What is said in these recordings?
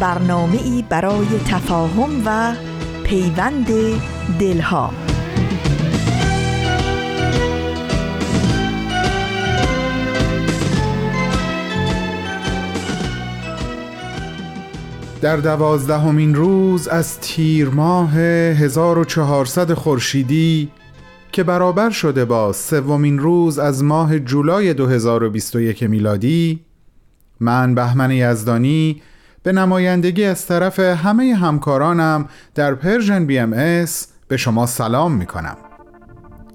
برنامه ای برای تفاهم و پیوند دلها. در دوازدهمین روز از تیر ماه 1400 خورشیدی که برابر شده با سومین روز از ماه جولای 2021 میلادی من بهمن یزدانی به نمایندگی از طرف همه همکارانم در Persian BMS به شما سلام می کنم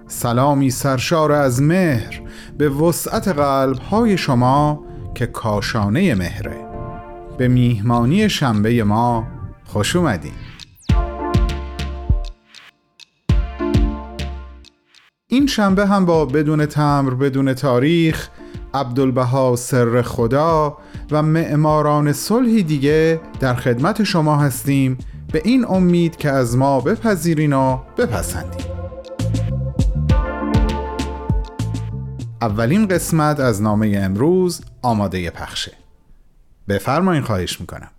سلامی سرشار از مهر به وسعت قلب های شما که کاشانه مهره. به میهمانی شنبه ما خوش اومدین. این شنبه هم با بدون تمبر بدون تاریخ عبدالبها سر خدا و معماران صلحی دیگه در خدمت شما هستیم. به این امید که از ما بپذیرین و بپسندین. اولین قسمت از نامه امروز آماده پخشه. بفرمایین خواهش می‌کنم.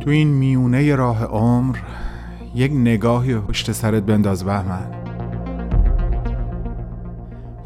تو این میونه راه عمر یک نگاهی پشت سرت بنداز بهمن.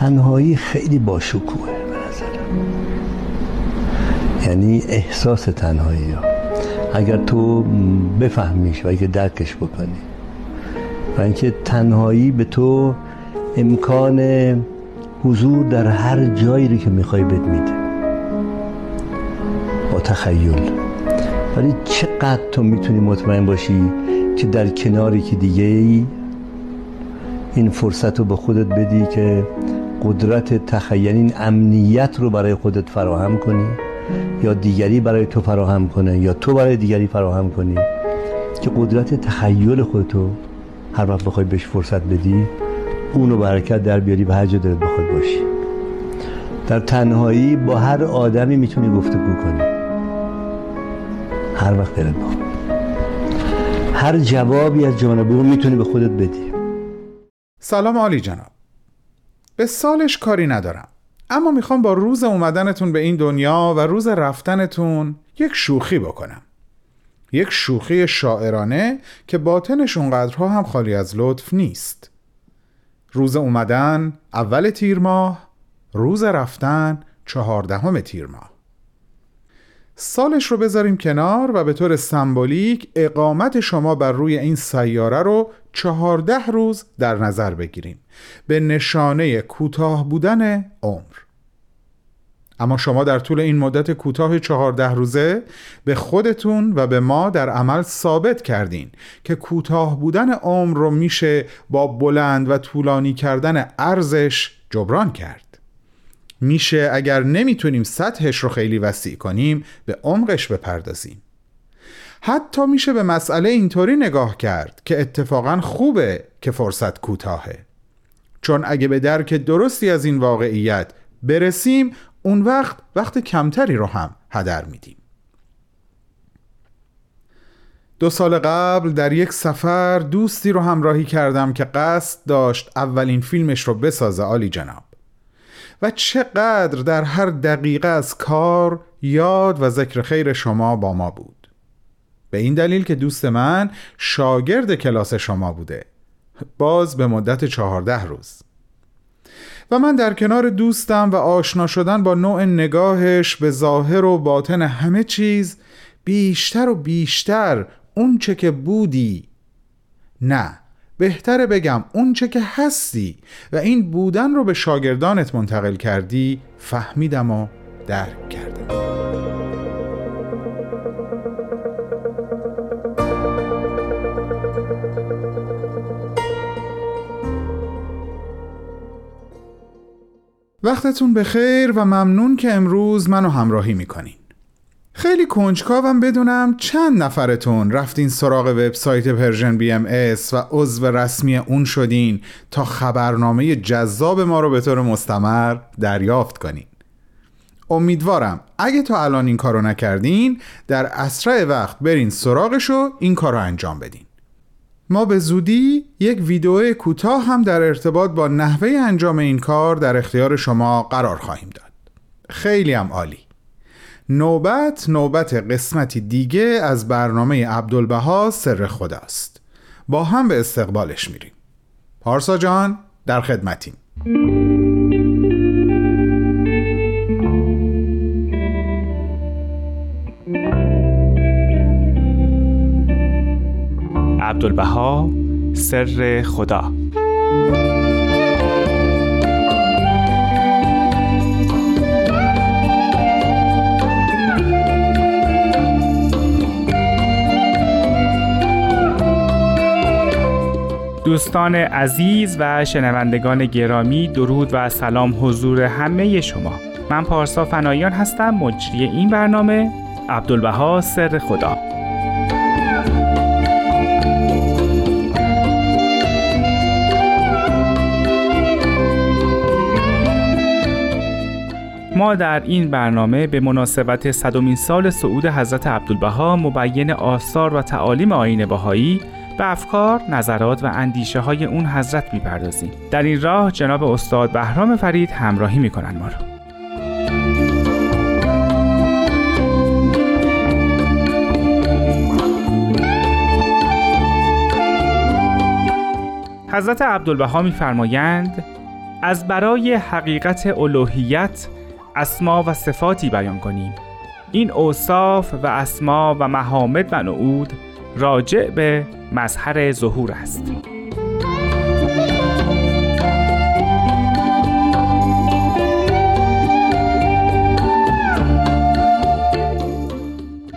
تنهایی خیلی به نظرم یعنی احساس تنهایی ها. اگر تو بفهمیش و اگر درکش بکنی. و اینکه تنهایی به تو امکان حضور در هر جایی رو که می‌خوای بد میده. با تخیل. ولی چقدر تو می‌تونی مطمئن باشی که در کناری که دیگه ای این فرصت رو به خودت بدی که قدرت تخیل این امنیت رو برای خودت فراهم کنی یا دیگری برای تو فراهم کنه یا تو برای دیگری فراهم کنی که قدرت تخیل خودتو هر وقت بخوای بهش فرصت بدی اونو برکت در بیاری به هر جا دلت بخواد باشی. در تنهایی با هر آدمی می‌تونی گفتگو کنی. هر وقت دلت بخواد. هر جوابی از جانب اون می‌تونی به خودت بدی. سلام عالی جناب. به سالش کاری ندارم. اما می‌خوام با روز اومدنتون به این دنیا و روز رفتنتون یک شوخی بکنم. یک شوخی شاعرانه که باطنش اونقدرها هم خالی از لطف نیست. روز اومدن اول تیر ماه روز رفتن چهاردهم تیر ماه. سالش رو بذاریم کنار و به طور سمبولیک اقامت شما بر روی این سیاره رو چهارده روز در نظر بگیریم. به نشانه کوتاه بودن عمر. اما شما در طول این مدت کوتاه چهارده روزه به خودتون و به ما در عمل ثابت کردین که کوتاه بودن عمر رو میشه با بلند و طولانی کردن ارزش جبران کرد. میشه اگر نمی‌تونیم سطحش رو خیلی وسیع کنیم به عمقش بپردازیم. حتی میشه به مسئله اینطوری نگاه کرد که اتفاقا خوبه که فرصت کوتاهه. چون اگه به درک درستی از این واقعیت برسیم اون وقت وقت کمتری رو هم هدر میدیم. دو سال قبل در یک سفر دوستی رو همراهی کردم که قصد داشت اولین فیلمش رو بسازه عالی جناب. و چقدر در هر دقیقه از کار یاد و ذکر خیر شما با ما بود. به این دلیل که دوست من شاگرد کلاس شما بوده. باز به مدت چهارده روز. و من در کنار دوستم و آشنا شدن با نوع نگاهش به ظاهر و باطن همه چیز بیشتر و بیشتر اون چه که بودی. نه بهتره بگم اون چه که هستی و این بودن رو به شاگردانت منتقل کردی فهمیدم و درک کردم. وقتتون بخیر و ممنون که امروز منو همراهی می‌کنین. خیلی کنجکاوم بدونم چند نفرتون رفتین سراغ وبسایت Persian BMS و عضو رسمی اون شدین تا خبرنامه جذاب ما رو به طور مستمر دریافت کنین. امیدوارم اگه تا الان این کارو نکردین در اسرع وقت برین سراغش و این کارو انجام بدین. ما به زودی یک ویدیو کوتاه هم در ارتباط با نحوه انجام این کار در اختیار شما قرار خواهیم داد. خیلی هم عالی. نوبت نوبت قسمتی دیگه از برنامه عبدالبها سر خداست با هم به استقبالش میریم. پارسا جان در خدمتیم. عبدالبها سر خدا. دوستان عزیز و شنوندگان گرامی درود و سلام حضور همه شما. من پارسا فنایان هستم مجری این برنامه عبدالبها سر خدا. ما در این برنامه به مناسبت صدومین سال صعود حضرت عبدالبها مبین آثار و تعالیم آین بهایی به افکار، نظرات و اندیشه های اون حضرت می‌پردازیم. در این راه جناب استاد بهرام فرید همراهی می‌کنن ما رو. حضرت عبدالبها میفرمایند از برای حقیقت الوهیت اسما و صفاتی بیان کنیم این اوصاف و اسما و محامد و نعود راجع به مظهر ظهور است.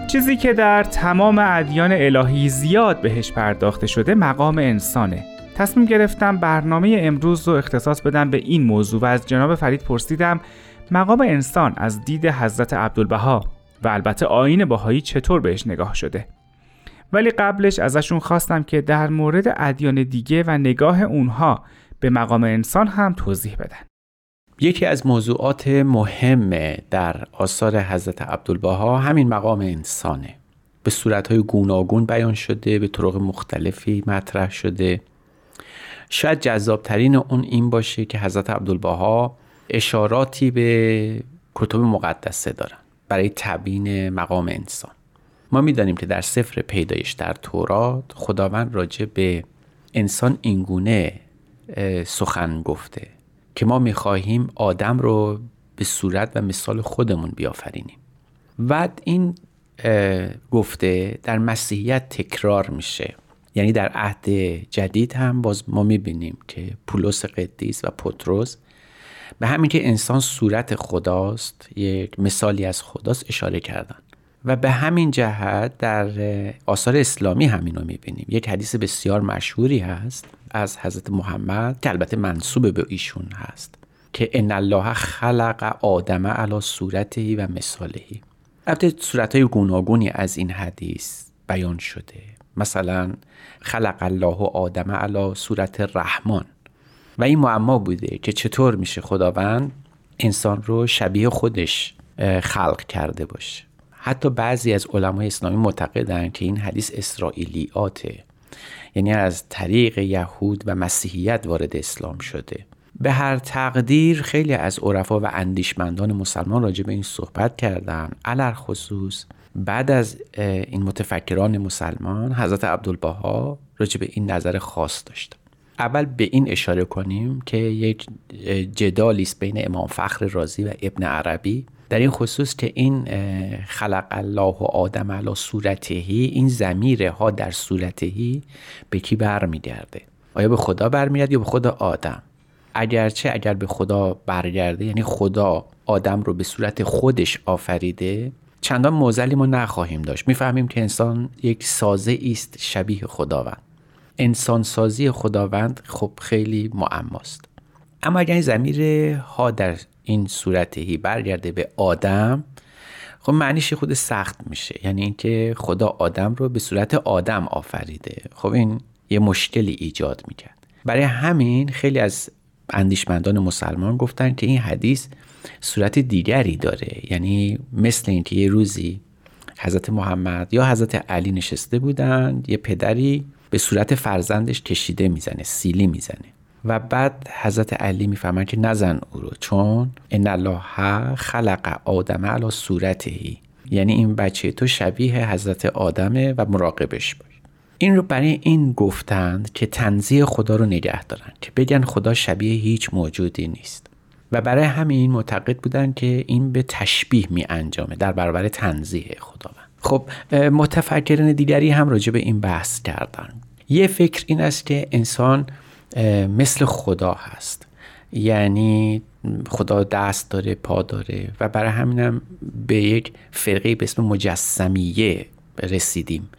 چیزی که در تمام ادیان الهی زیاد بهش پرداخته شده مقام انسانه. تصمیم گرفتم برنامه امروز رو اختصاص بدم به این موضوع و از جناب فرید پرسیدم مقام انسان از دید حضرت عبدالبها و البته آین باهایی چطور بهش نگاه شده؟ ولی قبلش ازشون خواستم که در مورد ادیان دیگه و نگاه اونها به مقام انسان هم توضیح بدن. یکی از موضوعات مهم در آثار حضرت عبدالبها همین مقام انسانه. به صورتهای گوناگون بیان شده به طرق مختلفی مطرح شده. شاید جذابترین اون این باشه که حضرت عبدالبها اشاراتی به کتب مقدسه دارن برای تبیین مقام انسان. ما می‌دانیم که در سفر پیدایش در تورات خداوند راجع به انسان اینگونه سخن گفته که ما می‌خواهیم آدم رو به صورت و مثال خودمون بیافرینیم. و این گفته در مسیحیت تکرار میشه. یعنی در عهد جدید هم باز ما می‌بینیم که پولس قدیس و پتروس به همین که انسان صورت خداست یک مثالی از خداست اشاره کردن. و به همین جهت در آثار اسلامی همین رو می‌بینیم. یک حدیث بسیار مشهوری هست از حضرت محمد که البته منصوب به ایشون هست که ان الله خلق آدم علی صورته و مثالهی البته صورتهای گوناگونی از این حدیث بیان شده. مثلا خلق الله آدم علی صورت رحمان. و این معما بوده که چطور میشه خداوند انسان رو شبیه خودش خلق کرده باشه. حتی بعضی از علمای اسلامی معتقدند که این حدیث اسرائیلیاته. یعنی از طریق یهود و مسیحیت وارد اسلام شده. به هر تقدیر خیلی از عرفا و اندیشمندان مسلمان راجع به این صحبت کردن. علر خصوص بعد از این متفکران مسلمان حضرت عبدالبها راجع به این نظر خاص داشت. اول به این اشاره کنیم که یک جدالی است بین امام فخر رازی و ابن عربی. در این خصوص که این خلق الله و آدم علی صورتهی این زمیر ها در صورتهی به کی برمیگرده؟ آیا به خدا برمیگرده یا به خدا آدم؟ اگرچه اگر به خدا برگرده یعنی خدا آدم رو به صورت خودش آفریده چندان موزلی ما نخواهیم داشت. می‌فهمیم که انسان یک سازه است شبیه خداوند. انسان سازی خداوند خب خیلی معماست. اما اگر این زمیر ها در این صورتهی برگرده به آدم خب معنیش خود سخت میشه. یعنی اینکه خدا آدم رو به صورت آدم آفریده. خب این یه مشکلی ایجاد می‌کرد. برای همین خیلی از اندیشمندان مسلمان گفتن که این حدیث صورت دیگری داره. یعنی مثل اینکه یه روزی حضرت محمد یا حضرت علی نشسته بودند یه پدری به صورت فرزندش کشیده می‌زنه سیلی می‌زنه. و بعد حضرت علی می‌فهمن که نزن او رو چون ان الله خلق آدم علی صورتهی یعنی این بچه تو شبیه حضرت آدمه و مراقبش باش. این رو برای این گفتند که تنزیه خدا رو نگه دارن که بگن خدا شبیه هیچ موجودی نیست. و برای همین معتقد بودن که این به تشبیه می انجامه در برابر تنزیه خداوند. خب متفکرین دیگری هم راجع به این بحث کردن. یه فکر این است که انسان مثل خدا هست. یعنی خدا دست داره پا داره و برای همینم به یک فرقه به اسم مجسمیه رسیدیم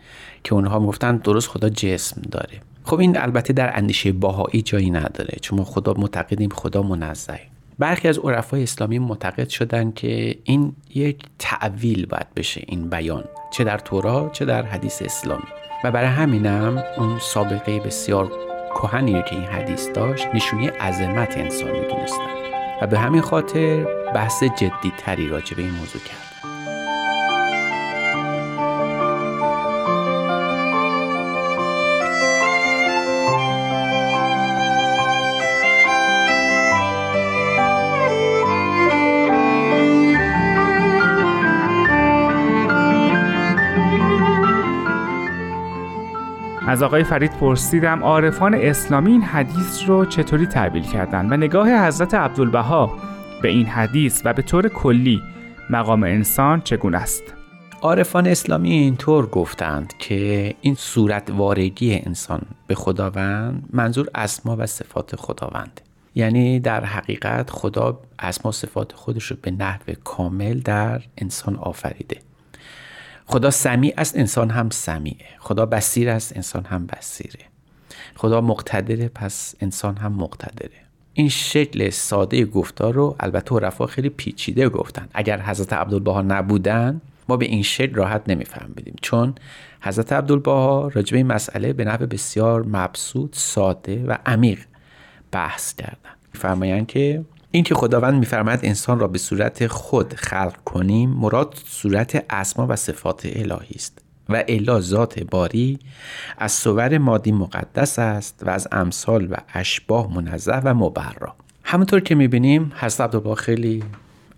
که اونها می‌گفتن درست خدا جسم داره. خب این البته در اندیشه باهایی جایی نداره چون ما خدا معتقدیم خدا منزه. برخی از عرفای اسلامی معتقد شدن که این یک تعویل باید بشه این بیان چه در تورا چه در حدیث اسلامی. و برای همینم اون سابقه بسیار کهنی که این حدیث داشت نشونی عظمت انسان می‌دونستن. و به همین خاطر بحث جدی تری راجع به این موضوع کرد. از آقای فرید پرسیدم عارفان اسلامی این حدیث رو چطوری تعبیل کردن؟ و نگاه حضرت عبدالبها به این حدیث و به طور کلی مقام انسان چگونه است؟ عارفان اسلامی اینطور گفتند که این صورت واردی انسان به خداوند منظور اسما و صفات خداوند. یعنی در حقیقت خدا اسما صفات خودش رو به نحو کامل در انسان آفریده. خدا سمیع است انسان هم سمیعه. خدا بسیر است انسان هم بسیره خدا مقتدره پس انسان هم مقتدره. این شکل ساده گفتار رو البته عرفا خیلی پیچیده گفتن. اگر حضرت عبدالبها نبودن ما به این شکل راحت نمیفهمیدیم. چون حضرت عبدالبها راجبه این مسئله به نحو بسیار مبسوط ساده و عمیق بحث کردن. فرمایند که این که خداوند میفرماید انسان را به صورت خود خلق کنیم مراد صورت اسما و صفات الهی است و الا ذات باری از صور مادی مقدس است و از امثال و اشباه منزه و مبرا. همونطور که می‌بینیم حضرت عبدالبها خیلی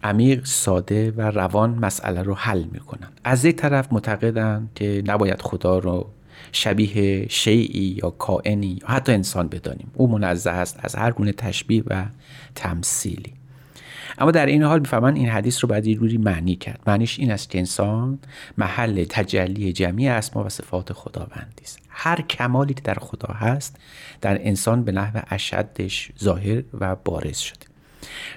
عمیق ساده و روان مسئله رو حل می‌کنن. از یک طرف معتقدن که نباید خدا رو شبیه شیعی یا کائنی یا حتی انسان بدانیم. او منزه است از هر گونه تشبیه و تمثیلی. اما در این حال می‌فهمن این حدیث رو باید یه روری معنی کرد. معنیش این است که انسان محل تجلی جمعی اسما و صفات خداوندی است. هر کمالی که در خدا هست در انسان به نحو اشدش ظاهر و بارز شده.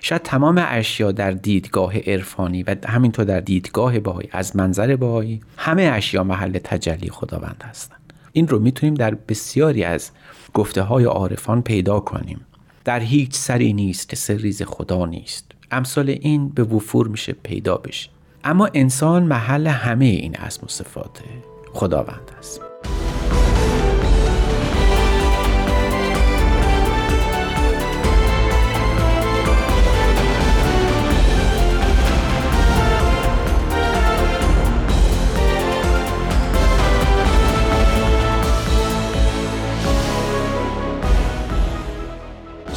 شاید تمام اشیا در دیدگاه عرفانی و همینطور در دیدگاه باهایی از منظر باهایی همه اشیا محل تجلی خداوند هستند. این رو می‌تونیم در بسیاری از گفته های عارفان پیدا کنیم. در هیچ سری نیست که سریز خدا نیست. امثال این به وفور میشه پیدا بشه اما انسان محل همه این اسم و صفات خداوند است.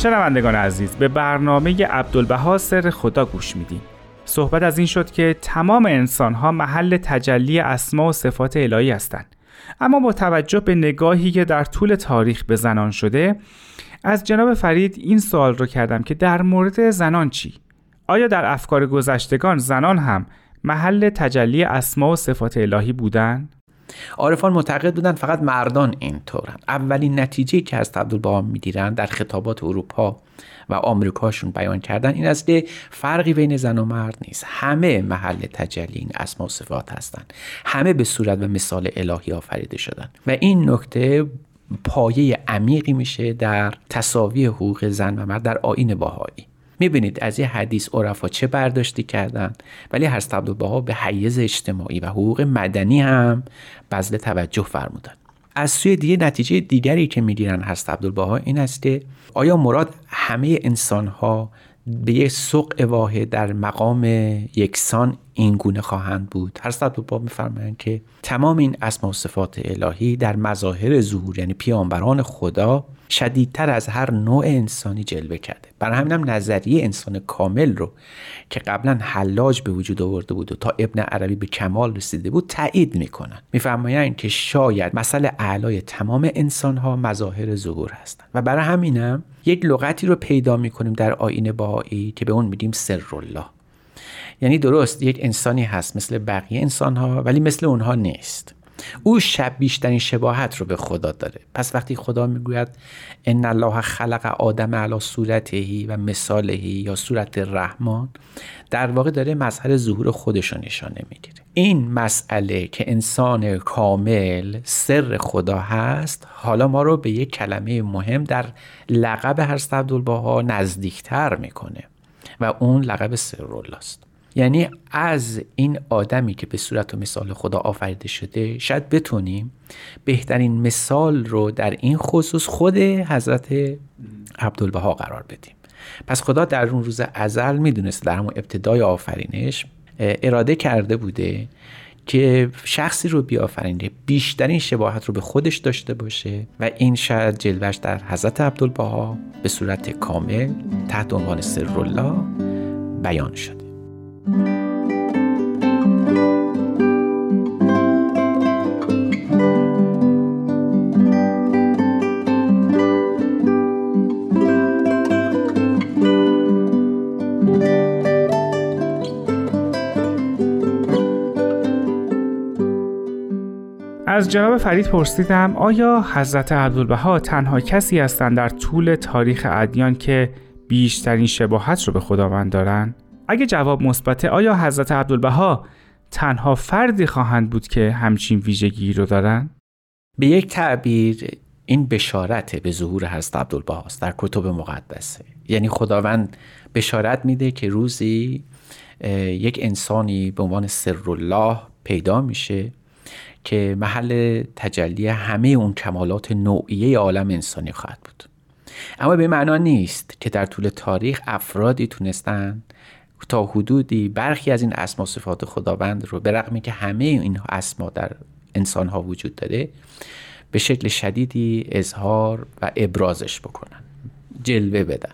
شنوندگان عزیز به برنامه عبدالبها سر خدا گوش میدیم صحبت از این شد که تمام انسان ها محل تجلی اسما و صفات الهی هستند اما با توجه به نگاهی که در طول تاریخ به زنان شده از جناب فرید این سوال رو کردم که در مورد زنان چی؟ آیا در افکار گذشتگان زنان هم محل تجلی اسما و صفات الهی بودن؟ عارفان معتقد بودن فقط مردان اینطورن اولین نتیجه که از عبدالبها می‌گیرن در خطابات اروپا و آمریکاشون بیان کردن این است که فرقی بین زن و مرد نیست. همه محل تجلی این اسما و صفات هستند. همه به صورت و مثال الهی آفریده شدن و این نکته پایه عمیقی میشه در تصاوی حقوق زن و مرد در آین باهایی می‌بینید از یه حدیث عرفا چه برداشتی کردن ولی هر عبدالبها به حیز اجتماعی و حقوق مدنی هم بذل توجه فرمودن. از سوی دیگه نتیجه دیگری که می‌گیرن هست عبدالبها این است که آیا مراد همه انسان ها به یک سوق واحد در مقام یکسان این گونه خواهند بود. هر عبدالبها میفرمایند که تمام این اسما و صفات الهی در مظاهر ظهور یعنی پیامبران خدا شدیدتر از هر نوع انسانی جلوه کرده. برای همینم نظریه انسان کامل رو که قبلا حلاج به وجود آورده بود و تا ابن عربی به کمال رسیده بود تایید می‌کنن میفرمایند که شاید مثل اعلای تمام انسان ها مظاهر ظهور هستند. و برای همینم یک لغتی رو پیدا می‌کنیم در آین باهایی که به اون میگیم سر الله یعنی درست یک انسانی هست مثل بقیه انسان ها ولی مثل اونها نیست. او شب بیشترین شباهت رو به خدا داره. پس وقتی خدا می‌گوید ان الله خلق آدم علی صورتهی و مثالهی یا صورت رحمان در واقع داره مظهر ظهور خودش رو نشانه می‌گیره. این مسئله که انسان کامل سر خدا هست حالا ما رو به یک کلمه مهم در لقب هر عبدالبها نزدیکتر می‌کنه و اون لقب سر الله است. یعنی از این آدمی که به صورت و مثال خدا آفریده شده شاید بتونیم بهترین مثال رو در این خصوص خود حضرت عبدالبها قرار بدیم. پس خدا در اون روز ازل می‌دونست در همون ابتدای آفرینش اراده کرده بوده که شخصی رو بیافرینه بیشترین شباهت رو به خودش داشته باشه و این شاید جلوش در حضرت عبدالبها به صورت کامل تحت عنوان سر الله بیان شده. از جناب فرید پرسیدم آیا حضرت عبدالبها تنها کسی هستند در طول تاریخ ادیان که بیشترین شباهت رو به خداوند دارند؟ اگه جواب مثبته آیا حضرت عبدالبها تنها فردی خواهند بود که همچین ویژگی رو دارن؟ به یک تعبیر این بشارت به ظهور حضرت عبدالبها است در کتب مقدسه یعنی خداوند بشارت میده که روزی یک انسانی به عنوان سر الله پیدا میشه که محل تجلی همه اون کمالات نوعیه عالم انسانی خواهد بود اما به معنا نیست که در طول تاریخ افرادی تونستن تا حدودی برخی از این اسما صفات خداوند رو به رغمی که همه این اسما در انسان ها وجود داره به شکل شدیدی اظهار و ابرازش بکنن جلوه بدن.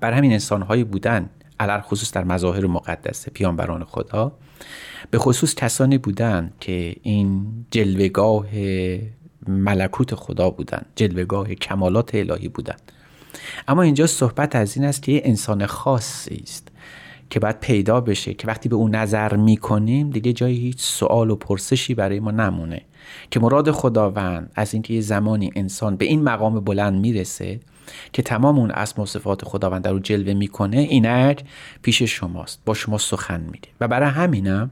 بر همین انسان هایی بودن علر خصوص در مظاهر مقدس پیانبران خدا به خصوص کسانی بودند که این جلوگاه ملکوت خدا بودند جلوگاه کمالات الهی بودند اما اینجا صحبت از این است که یه انسان خاصی است. که باید پیدا بشه که وقتی به اون نظر می‌کنیم دیگه جایی هیچ سوال و پرسشی برای ما نمونه. که مراد خداوند از اینکه یه زمانی انسان به این مقام بلند می‌رسه که تمام اون اسم و صفات خداوند رو جلوه می‌کنه اینک پیش شماست. با شما سخن میده و برای همینم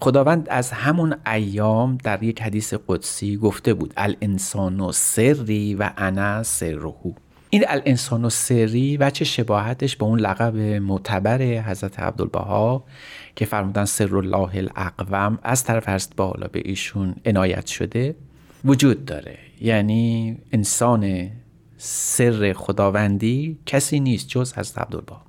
خداوند از همون ایام در یک حدیث قدسی گفته بود الانسان و سری و انا سرهو این الانسان و سری و چه شباهتش به اون لقب معتبر حضرت عبدالبها که فرمودن سر الله الاقوم از طرف هست بالا به ایشون عنایت شده وجود داره. یعنی انسان سر خداوندی کسی نیست جز حضرت عبدالبها.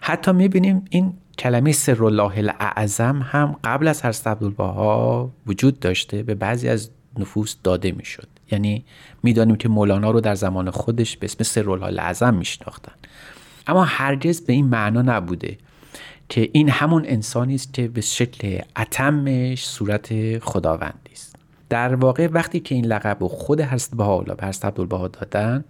حتی می‌بینیم این کلمه سر الله الاعظم هم قبل از حضرت عبدالبها وجود داشته به بعضی از نفوس داده می‌شد. یعنی می‌دانیم که مولانا رو در زمان خودش به اسم سرالله اعظم میشناختن. اما هرگز به این معنا نبوده که این همون انسانی است که به شکل اتمش صورت خداوندی است. در واقع وقتی که این لقب رو خود حضرت بهاءالله به حضرت عبدالبها دادن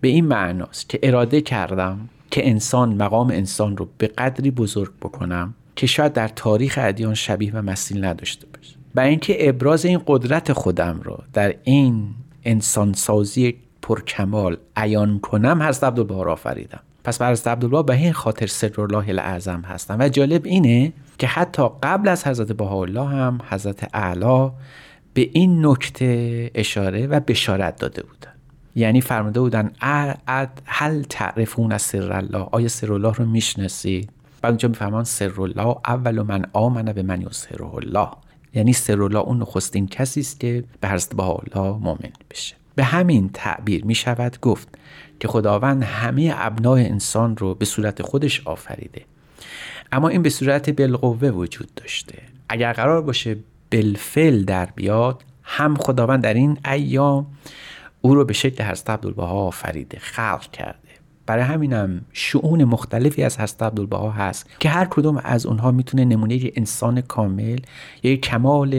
به این معناست که اراده کردم که انسان مقام انسان رو به قدری بزرگ بکنم که شاید در تاریخ ادیان شبیه و مثیل نداشته باشه. و اینکه ابراز این قدرت خودم رو در این انسانسازی پرکمال عیان کنم حضرت عبدالبها را آفریدم. پس بر حضرت عبدالبها به این خاطر سر الله الاعظم هستم. و جالب اینه که حتی قبل از حضرت بهاءالله هم حضرت اعلی به این نکته اشاره و بشارت داده بودن. یعنی فرموده بودن هل تعرفون از سر الله آیا سر الله رو می‌شناسید؟ بعد اونجا میفهمان سر الله اول من آمنه به من یسهره الله. یعنی سر الله اون نخستین کسی است که به حضرت الله مؤمن بشه. به همین تعبیر می شود گفت که خداوند همه ابنای انسان رو به صورت خودش آفریده. اما این به صورت بالقوه وجود داشته. اگر قرار باشه بالفعل در بیاد هم خداوند در این ایام او رو به شکل حضرت عبدالبها آفریده خلق کرده. برای همینم شعون مختلفی از حضرت عبدالبها هست که هر کدوم از اونها می‌تونه نمونه انسان کامل یا کمال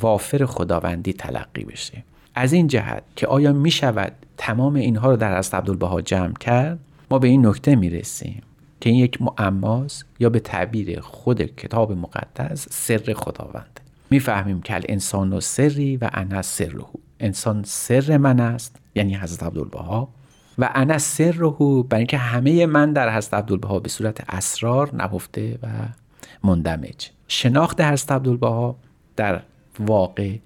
وافر خداوندی تلقی بشه. از این جهت که آیا می شود تمام اینها رو در حضرت عبدالبها جمع کرد؟ ما به این نکته می رسیم که این یک معماست یا به تعبیر خود کتاب مقدس سر خداوند. می‌فهمیم که الانسان و سری و انا سرهو انسان سر من است یعنی حضرت عبدالبها. و انا سرهو برای اینکه همه من در حضرت عبدالبها به صورت اسرار نهفته و مندمج. شناخت حضرت عبدالبها در واقع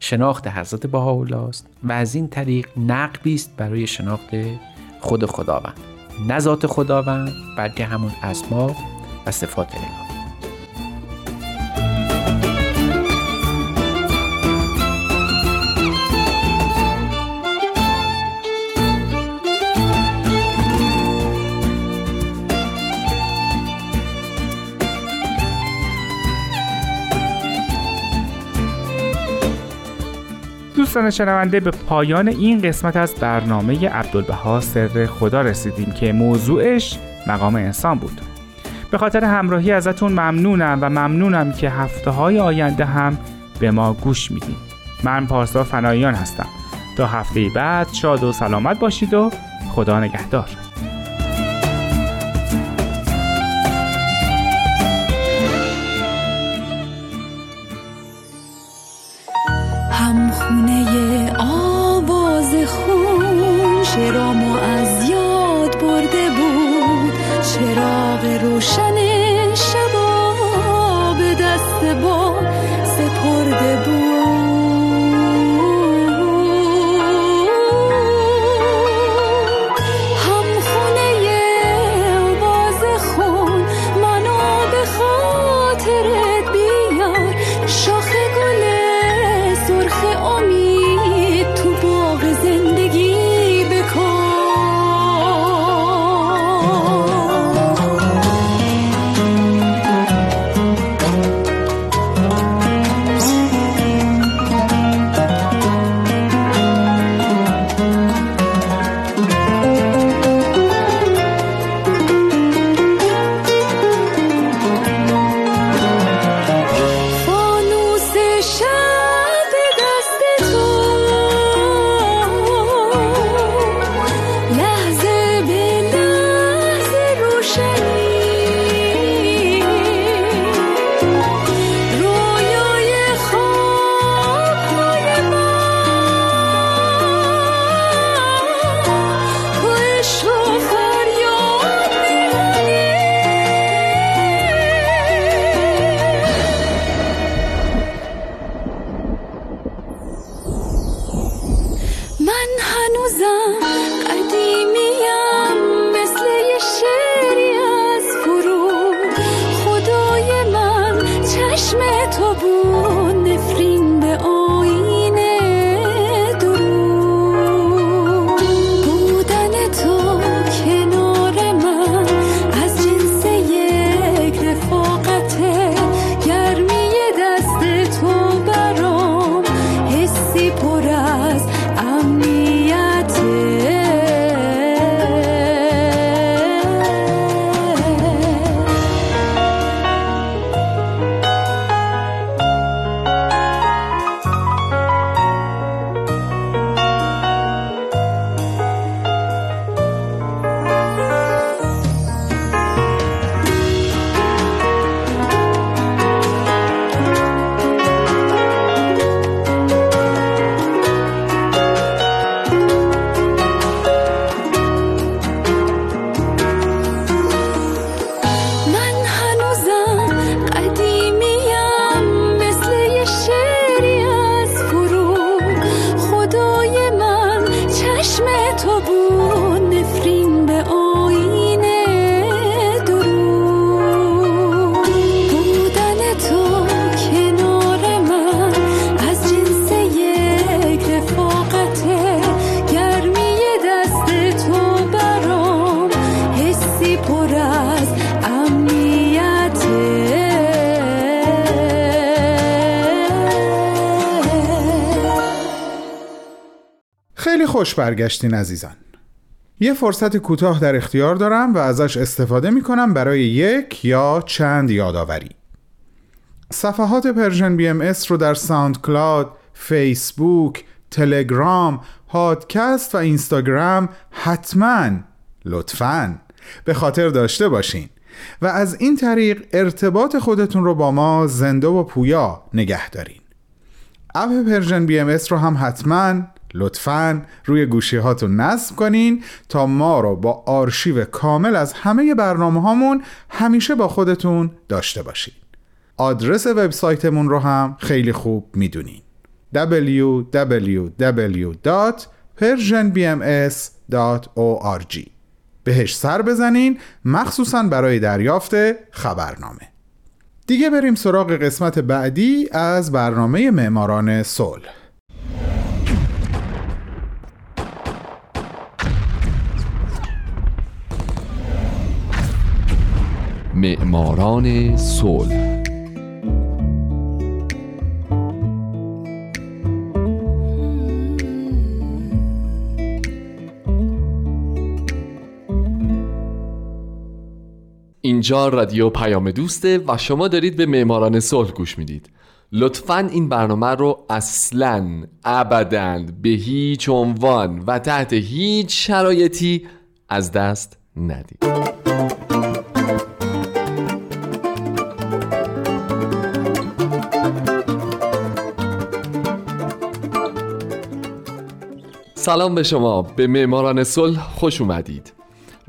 شناخت حضرت بهاءالله است و از این طریق نقبی است برای شناخت خود خداوند. نه ذات خداوند بلکه همون اسما و صفات الهی. دوستان شنونده به پایان این قسمت از برنامه عبدالبها سر خدا رسیدیم که موضوعش مقام انسان بود. به خاطر همراهی ازتون ممنونم و ممنونم که هفته های آینده هم به ما گوش میدین. من پارسا فناییان هستم. تا هفته بعد شاد و سلامت باشید و خدا نگهدار. 채로 خوش برگشتین عزیزان. یه فرصت کوتاه در اختیار دارم و ازش استفاده می کنم برای یک یا چند یادآوری. صفحات Persian BMS رو در SoundCloud، فیسبوک، تلگرام، پادکست و اینستاگرام حتما لطفا به خاطر داشته باشین و از این طریق ارتباط خودتون رو با ما زنده و پویا نگه دارین. اپ Persian BMS رو هم حتما لطفا روی گوشی هاتون نصب کنین تا ما رو با آرشیو کامل از همه برنامه هامون همیشه با خودتون داشته باشین. آدرس وبسایتمون رو هم خیلی خوب می‌دونین. www.persianbms.org بهش سر بزنین مخصوصا برای دریافت خبرنامه. دیگه بریم سراغ قسمت بعدی از برنامه معماران صلح. معماران صلح. اینجا رادیو پیام دوسته و شما دارید به معماران صلح گوش می‌دید. لطفا این برنامه رو اصلا ابدا به هیچ عنوان و تحت هیچ شرایطی از دست ندید. سلام به شما. به معماران صلح خوش اومدید.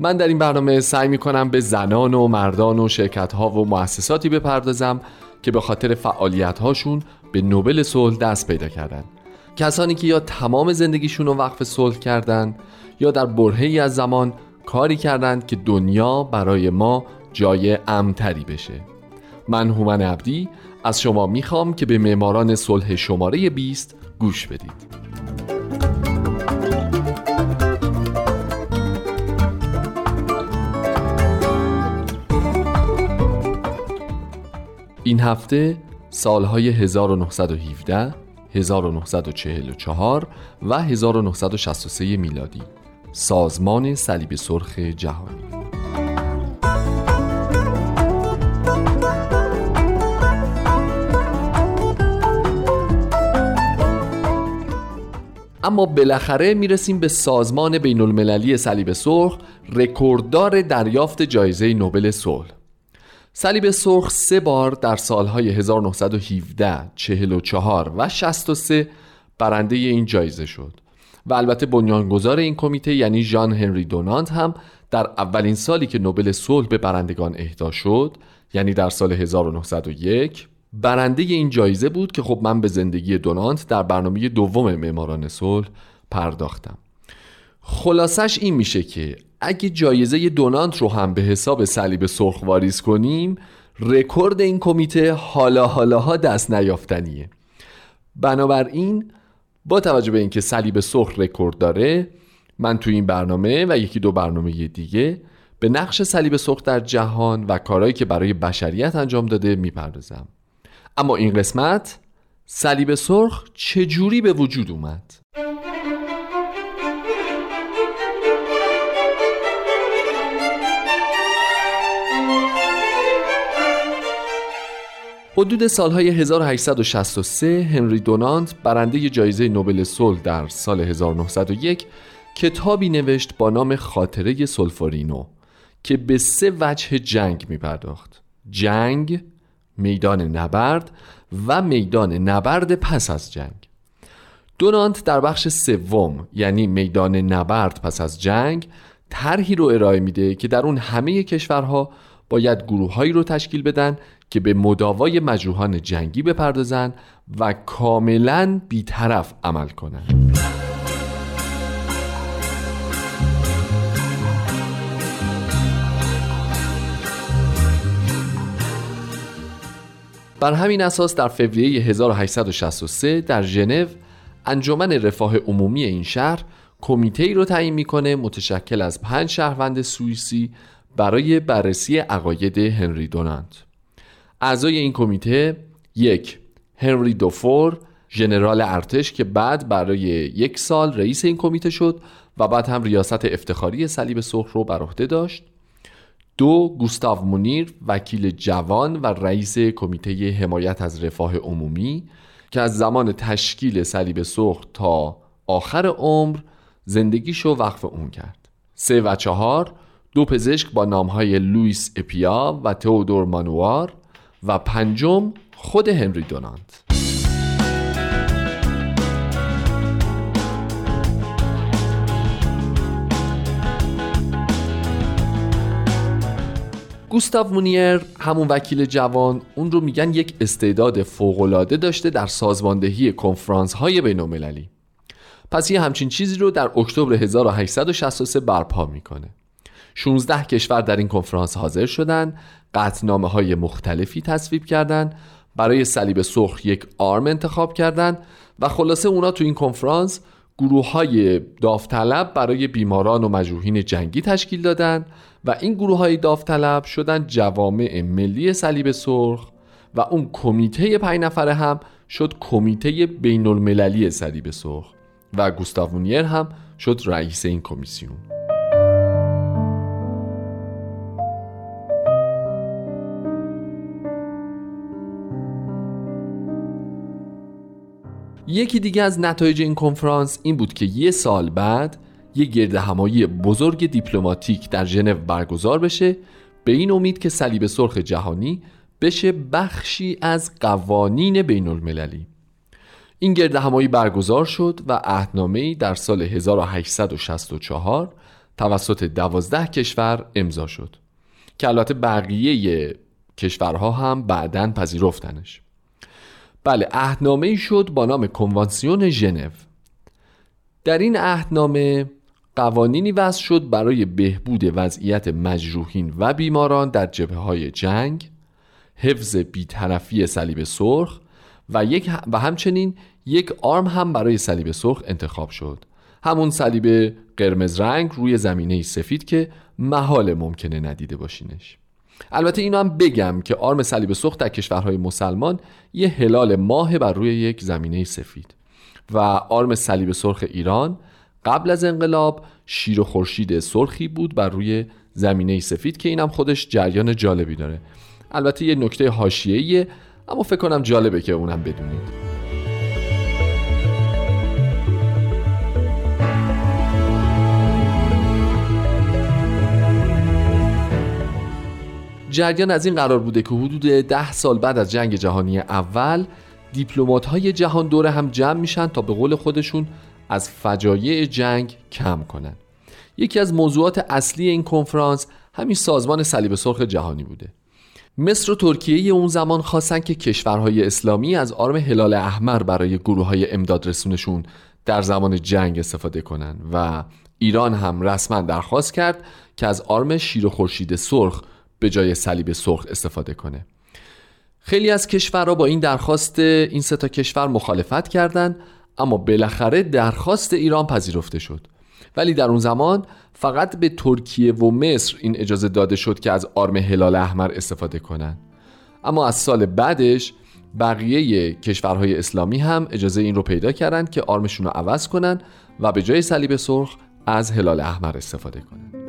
من در این برنامه سعی می کنم به زنان و مردان و شرکت ها و مؤسساتی بپردازم که به خاطر فعالیت هاشون به نوبل صلح دست پیدا کردن. کسانی که یا تمام زندگیشون رو وقف صلح کردن یا در برهی از زمان کاری کردند که دنیا برای ما جای امتری بشه. من هومن عبدی از شما می‌خوام که به معماران صلح شماره 20 گوش بدید. این هفته سالهای 1917 1944 و 1963 میلادی. سازمان صلیب سرخ جهانی. اما بالاخره می‌رسیم به سازمان بین المللی صلیب سرخ رکورددار دریافت جایزه نوبل صلح. صلیب سرخ سه بار در سالهای 1917, 44 و 63 برنده این جایزه شد و البته بنیانگذار این کمیته یعنی ژان هنری دونانت هم در اولین سالی که نوبل صلح به برندگان اهدا شد یعنی در سال 1901 برنده این جایزه بود که خب من به زندگی دونانت در برنامه دوم معماران صلح پرداختم. خلاصش این میشه که اگه جایزه دونانت رو هم به حساب صلیب سرخ واریز کنیم رکورد این کمیته حالا حالاها دست نیافتنیه. بنابراین با توجه به اینکه صلیب سرخ رکورد داره من تو این برنامه و یکی دو برنامه دیگه به نقش صلیب سرخ در جهان و کارهایی که برای بشریت انجام داده می‌پردازم. اما این قسمت صلیب سرخ چجوری به وجود اومد؟ حدود سالهای 1863 هنری دونانت برنده جایزه نوبل صلح در سال 1901 کتابی نوشت با نام خاطره سولفورینو که به سه وجه جنگ می پرداخت جنگ، میدان نبرد و میدان نبرد پس از جنگ. دونانت در بخش سوم یعنی میدان نبرد پس از جنگ طرحی رو ارائه میده که در اون همه کشورها باید گروههایی رو تشکیل بدن که به مداوای مجروحان جنگی بپردازن و کاملا بیطرف عمل کنند. بر همین اساس در فوریه 1863 در ژنو انجمن رفاه عمومی این شهر کمیته ای رو تعیین می‌کنه متشکل از پنج شهروند سوئیسی برای بررسی عقاید هنری دونانت اعضای این کمیته یک هنری دوفور ژنرال ارتش که بعد برای یک سال رئیس این کمیته شد و بعد هم ریاست افتخاری صلیب سرخ رو بر عهده داشت. دو گوستاو مونیر وکیل جوان و رئیس کمیته حمایت از رفاه عمومی که از زمان تشکیل صلیب سرخ تا آخر عمر زندگیشو وقف اون کرد. سه و چهار دو پزشک با نامهای لویس اپیا و تئودور مانوار و پنجم خود هنری دونانت. گوستاو مونیر همون وکیل جوان اون رو میگن یک استعداد فوقالعاده داشته در سازماندهی کنفرانس های بین پس یه همچین چیزی رو در اکتبر 1863 برپا می‌کنه. 16 کشور در این کنفرانس حاضر شدن قطنامه های مختلفی تصویب کردند برای صلیب سرخ یک آرم انتخاب کردند و خلاصه اونا تو این کنفرانس گروه های داوطلب برای بیماران و مجروحین جنگی تشکیل دادند و این گروه های داوطلب شدن جوامع ملی صلیب سرخ و اون کمیته پنج نفره هم شد کمیته بین المللی صلیب سرخ و گوستاوونیر هم شد رئیس این کمیسیون. یکی دیگه از نتایج این کنفرانس این بود که یه سال بعد یه گرد همایی بزرگ دیپلماتیک در ژنو برگزار بشه به این امید که صلیب سرخ جهانی بشه بخشی از قوانین بین المللی این گرد همایی برگزار شد و عهدنامه‌ای در سال 1864 توسط دوازده کشور امضا شد که البته بقیه کشورها هم بعدا پذیرفتنش. بله عهدنامه ای شد با نام کنوانسیون ژنو. در این عهدنامه قوانینی وضع شد برای بهبود وضعیت مجروحین و بیماران در جبهه های جنگ حفظ بیطرفی صلیب سرخ و, یک و همچنین یک آرم هم برای صلیب سرخ انتخاب شد. همون صلیب قرمز رنگ روی زمینه سفید که محال ممکنه ندیده باشینش. البته اینو هم بگم که آرم صلیب سرخ در کشورهای مسلمان یه هلال ماه بر روی یک زمینه سفید و آرم صلیب سرخ ایران قبل از انقلاب شیر و خورشید سرخی بود بر روی زمینه سفید که اینم خودش جریان جالبی داره. البته یه نکته حاشیه‌ایه اما فکر کنم جالبه که اونم بدونید. جریان از این قرار بوده که حدود ده سال بعد از جنگ جهانی اول دیپلمات های جهان دوره هم جمع میشن تا به قول خودشون از فجایع جنگ کم کنن. یکی از موضوعات اصلی این کنفرانس همین سازمان صلیب سرخ جهانی بوده. مصر و ترکیه اون زمان خواستن که کشورهای اسلامی از آرم هلال احمر برای گروه های امداد رسونشون در زمان جنگ استفاده کنن و ایران هم رسما درخواست کرد که از آرم شیر و خورشید سرخ به جای صلیب سرخ استفاده کنه. خیلی از کشورها با این درخواست این سه تا کشور مخالفت کردند اما بالاخره درخواست ایران پذیرفته شد. ولی در اون زمان فقط به ترکیه و مصر این اجازه داده شد که از آرم هلال احمر استفاده کنند. اما از سال بعدش بقیه کشورهای اسلامی هم اجازه این رو پیدا کردند که آرمشون رو عوض کنن و به جای صلیب سرخ از هلال احمر استفاده کنند.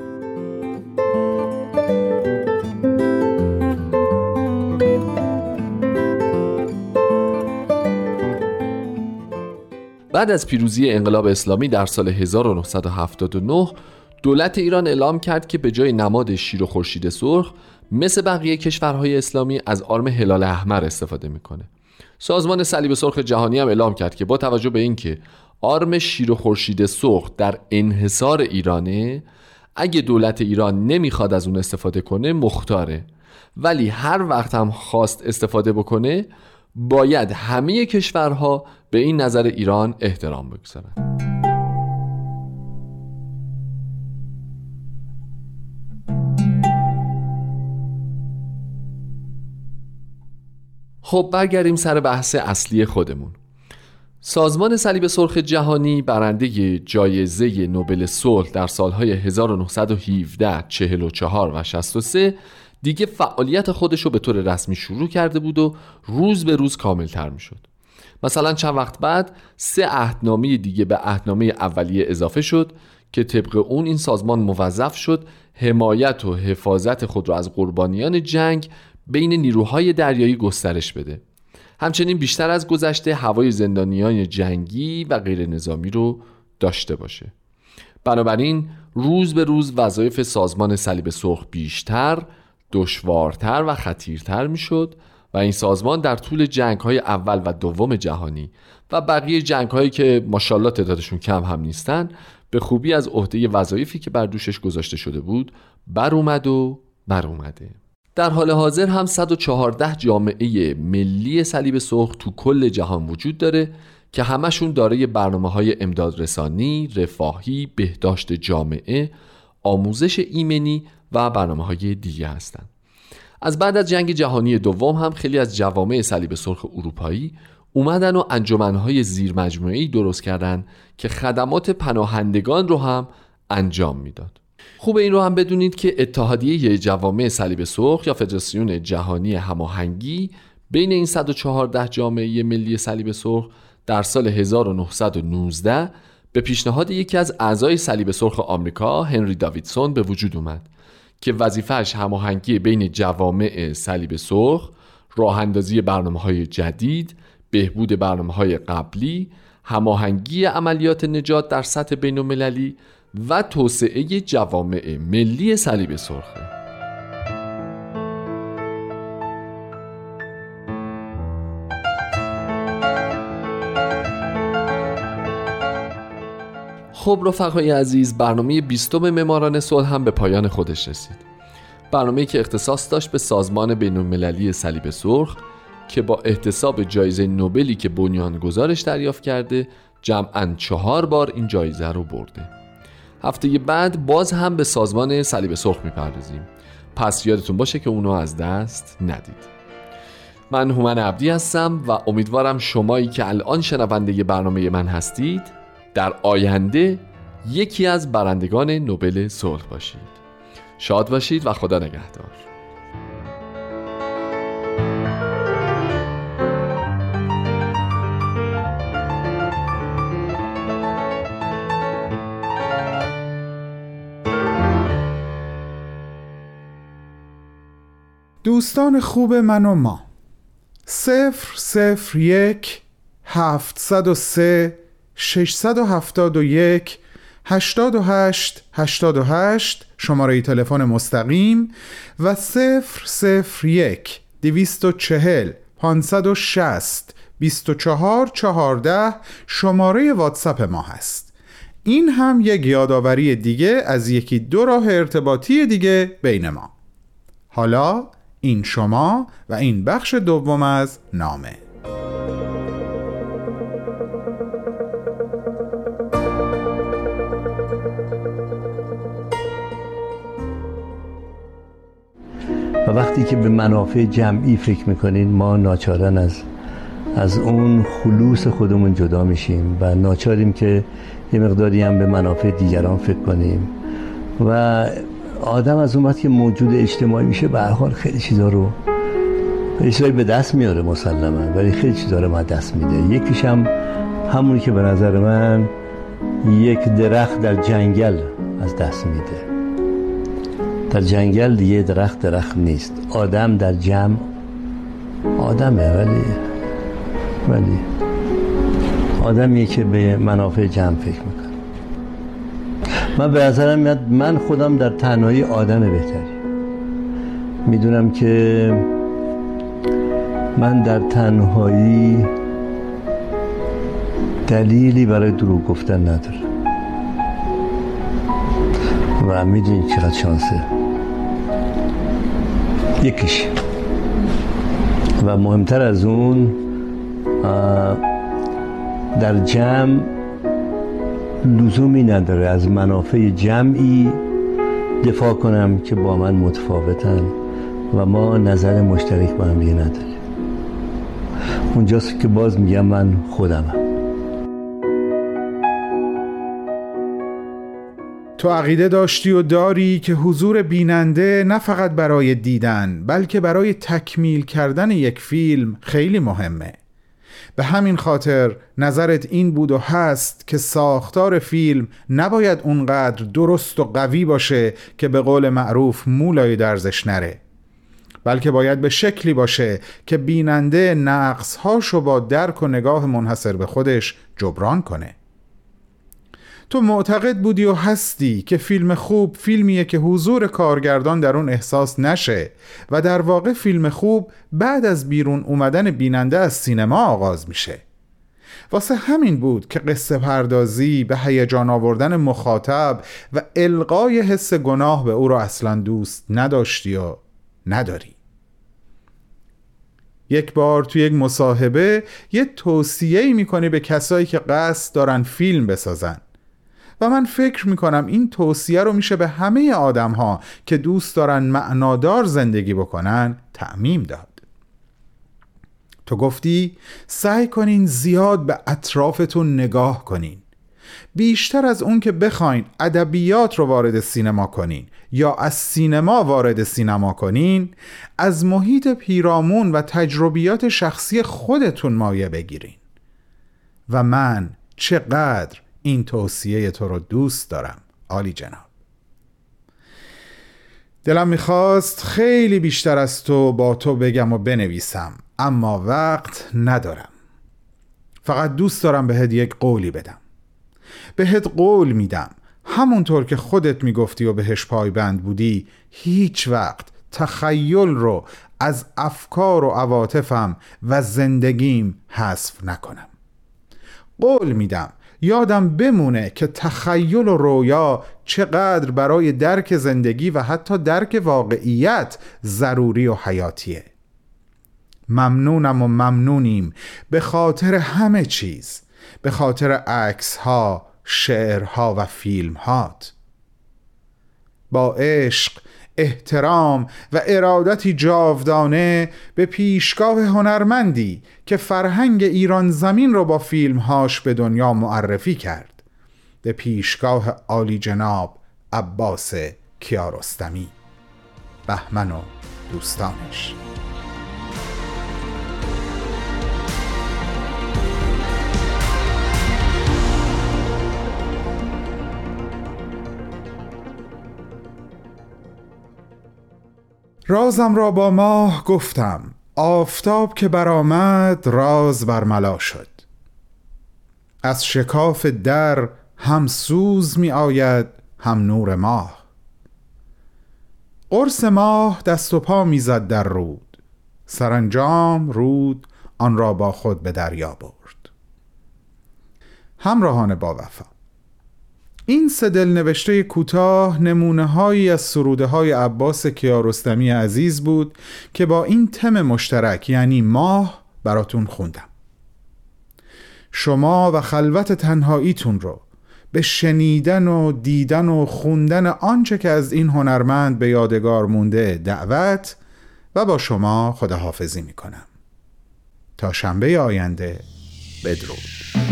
بعد از پیروزی انقلاب اسلامی در سال 1979 دولت ایران اعلام کرد که به جای نماد شیر و خورشید سرخ مثل بقیه کشورهای اسلامی از آرم هلال احمر استفاده می‌کنه. سازمان صلیب سرخ جهانی هم اعلام کرد که با توجه به اینکه آرم شیر و خورشید سرخ در انحصار ایرانه اگه دولت ایران نمی‌خواد از اون استفاده کنه مختاره. ولی هر وقت هم خواست استفاده بکنه باید همه کشورها به این نظر ایران احترام بگذارند. خب برگردیم سر بحث اصلی خودمون سازمان صلیب سرخ جهانی برنده جایزه نوبل صلح در سالهای 1917, 44 و 63 دیگه فعالیت خودش رو به طور رسمی شروع کرده بود و روز به روز کاملتر می شد مثلا چند وقت بعد سه عهدنامه دیگه به عهدنامه اولیه اضافه شد که طبق اون این سازمان موظف شد حمایت و حفاظت خود را از قربانیان جنگ بین نیروهای دریایی گسترش بده. همچنین بیشتر از گذشته هوای زندانیان جنگی و غیر نظامی رو داشته باشه. بنابراین روز به روز وظایف سازمان صلیب سرخ بیشتر دشوارتر و خطیرتر می‌شد و این سازمان در طول جنگ های اول و دوم جهانی و بقیه جنگ هایی که ماشاءالله تعدادشون کم هم نیستن به خوبی از عهده وظایفی که بر دوشش گذاشته شده بود بر اومد و بر اومده. در حال حاضر هم 114 جامعه ملی صلیب سرخ تو کل جهان وجود داره که همشون دارای برنامه های امدادرسانی، رفاهی، بهداشت جامعه، آموزش ایمنی و برنامه های دیگه هستند. از بعد از جنگ جهانی دوم هم خیلی از جوامع صلیب سرخ اروپایی اومدن و انجمنهای زیر مجموعی درست کردن که خدمات پناهندگان رو هم انجام می‌داد. خوب این رو هم بدونید که اتحادیه جوامع صلیب سرخ یا فدراسیون جهانی هماهنگی بین این 114 جامعه ملی صلیب سرخ در سال 1919 به پیشنهاد یکی از اعضای صلیب سرخ آمریکا هنری داویدسون به وجود اومد که وظیفهش هماهنگی بین جوامع صلیب سرخ راه اندازی برنامه های جدید بهبود برنامه های قبلی هماهنگی عملیات نجات در سطح بین و توسعه جوامع ملی صلیب سرخه. خب رفقای عزیز برنامه بیستم مماران صلح هم به پایان خودش رسید. برنامه که اختصاص داشت به سازمان بین المللی صلیب سرخ که با احتساب جایزه نوبلی که بنیانگذارش دریافت کرده جمعا چهار بار این جایزه رو برده. هفته بعد باز هم به سازمان صلیب سرخ می‌پردازیم. پس یادتون باشه که اونو از دست ندید. من هومن عبدی هستم و امیدوارم شمایی که الان شنونده برنامه من هستید در آینده یکی از برندگان نوبل صلح باشید. شاد باشید و خدا نگهدار. دوستان خوب من و ما. صفر صفر یک هفتصد و سه 671 88 88 شماره تلفن مستقیم و 001 240 560 24 14 شماره واتساپ ما هست. این هم یک یادآوری دیگه از یکی دو راه ارتباطی دیگه بین ما. حالا این شما و این بخش دوم از نامه. وقتی که به منافع جمعی فکر می‌کنین ما ناچارن از از اون خلوص خودمون جدا میشیم و ناچاریم که یه مقداری هم به منافع دیگران فکر کنیم. و آدم از اون وقت که موجود اجتماعی میشه به حال خیلی چیزا رو خیلی به دست میاره مسلما ولی خیلی چیزا رو ما دست میده. یکیش هم همونی که به نظر من یک درخت در جنگل از دست میده. در جنگل دیگه درخت درخت نیست. آدم در جمع آدمه ولی ولی آدمیه که به منافع جمع فکر می‌کنه. من به نظرم میاد من خودم در تنهایی آدم بهتری. می‌دونم که من در تنهایی دلیلی برای دروغ گفتن ندارم. و می‌دونی چقدر شانسه. یکیش. و مهمتر از اون در جمع لزومی نداره از منافع جمعی دفاع کنم که با من متفاوتن و ما نظر مشترک با هم نداریم. اونجاست که باز میگم من خودمم. تو عقیده داشتی و داری که حضور بیننده نه فقط برای دیدن بلکه برای تکمیل کردن یک فیلم خیلی مهمه. به همین خاطر نظرت این بود و هست که ساختار فیلم نباید اونقدر درست و قوی باشه که به قول معروف مولای درزش نره. بلکه باید به شکلی باشه که بیننده نقصهاشو با درک و نگاه منحصر به خودش جبران کنه. تو معتقد بودی و هستی که فیلم خوب فیلمیه که حضور کارگردان در اون احساس نشه و در واقع فیلم خوب بعد از بیرون اومدن بیننده از سینما آغاز میشه. واسه همین بود که قصه پردازی به هیجان آوردن مخاطب و القای حس گناه به او را اصلا دوست نداشتی و نداری. یک بار توی یک مصاحبه یه توصیه می‌کنی به کسایی که قصد دارن فیلم بسازن. و من فکر می‌کنم این توصیه رو میشه به همه آدم ها که دوست دارن معنادار زندگی بکنن تعمیم داد. تو گفتی سعی کنین زیاد به اطرافتون نگاه کنین. بیشتر از اون که بخواین ادبیات رو وارد سینما کنین یا از سینما وارد سینما کنین از محیط پیرامون و تجربیات شخصی خودتون مایه بگیرین. و من چقدر این توصیه تو رو دوست دارم. عالی جناب. دلم می‌خواست خیلی بیشتر از تو با تو بگم و بنویسم اما وقت ندارم. فقط دوست دارم بهت یک قولی بدم. بهت قول میدم. همونطور که خودت می‌گفتی و بهش پایبند بودی هیچ وقت تخیل رو از افکار و عواطفم و زندگیم حذف نکنم. قول میدم. یادم بمونه که تخیل و رویا چقدر برای درک زندگی و حتی درک واقعیت ضروری و حیاتیه. ممنونم و ممنونیم به خاطر همه چیز به خاطر عکس ها شعرها و فیلم هات با عشق احترام و ارادتی جاودانه به پیشگاه هنرمندی که فرهنگ ایران زمین را با فیلمهاش به دنیا معرفی کرد. به پیشگاه عالی جناب عباس کیارستمی. بهمن و دوستانش. رازم را با ماه گفتم آفتاب که برآمد راز برملا شد. از شکاف در هم سوز می آید هم نور ماه. قرص ماه دست و پا می‌زد در رود سرانجام رود آن را با خود به دریا برد. همراهان با وفا. این سدل نوشته کوتاه نمونه هایی از سروده های عباس کیارستمی عزیز بود که با این تم مشترک یعنی ماه براتون خوندم. شما و خلوت تنهاییتون رو به شنیدن و دیدن و خوندن آنچه که از این هنرمند به یادگار مونده دعوت و با شما خداحافظی می‌کنم. تا شنبه آینده بدرود.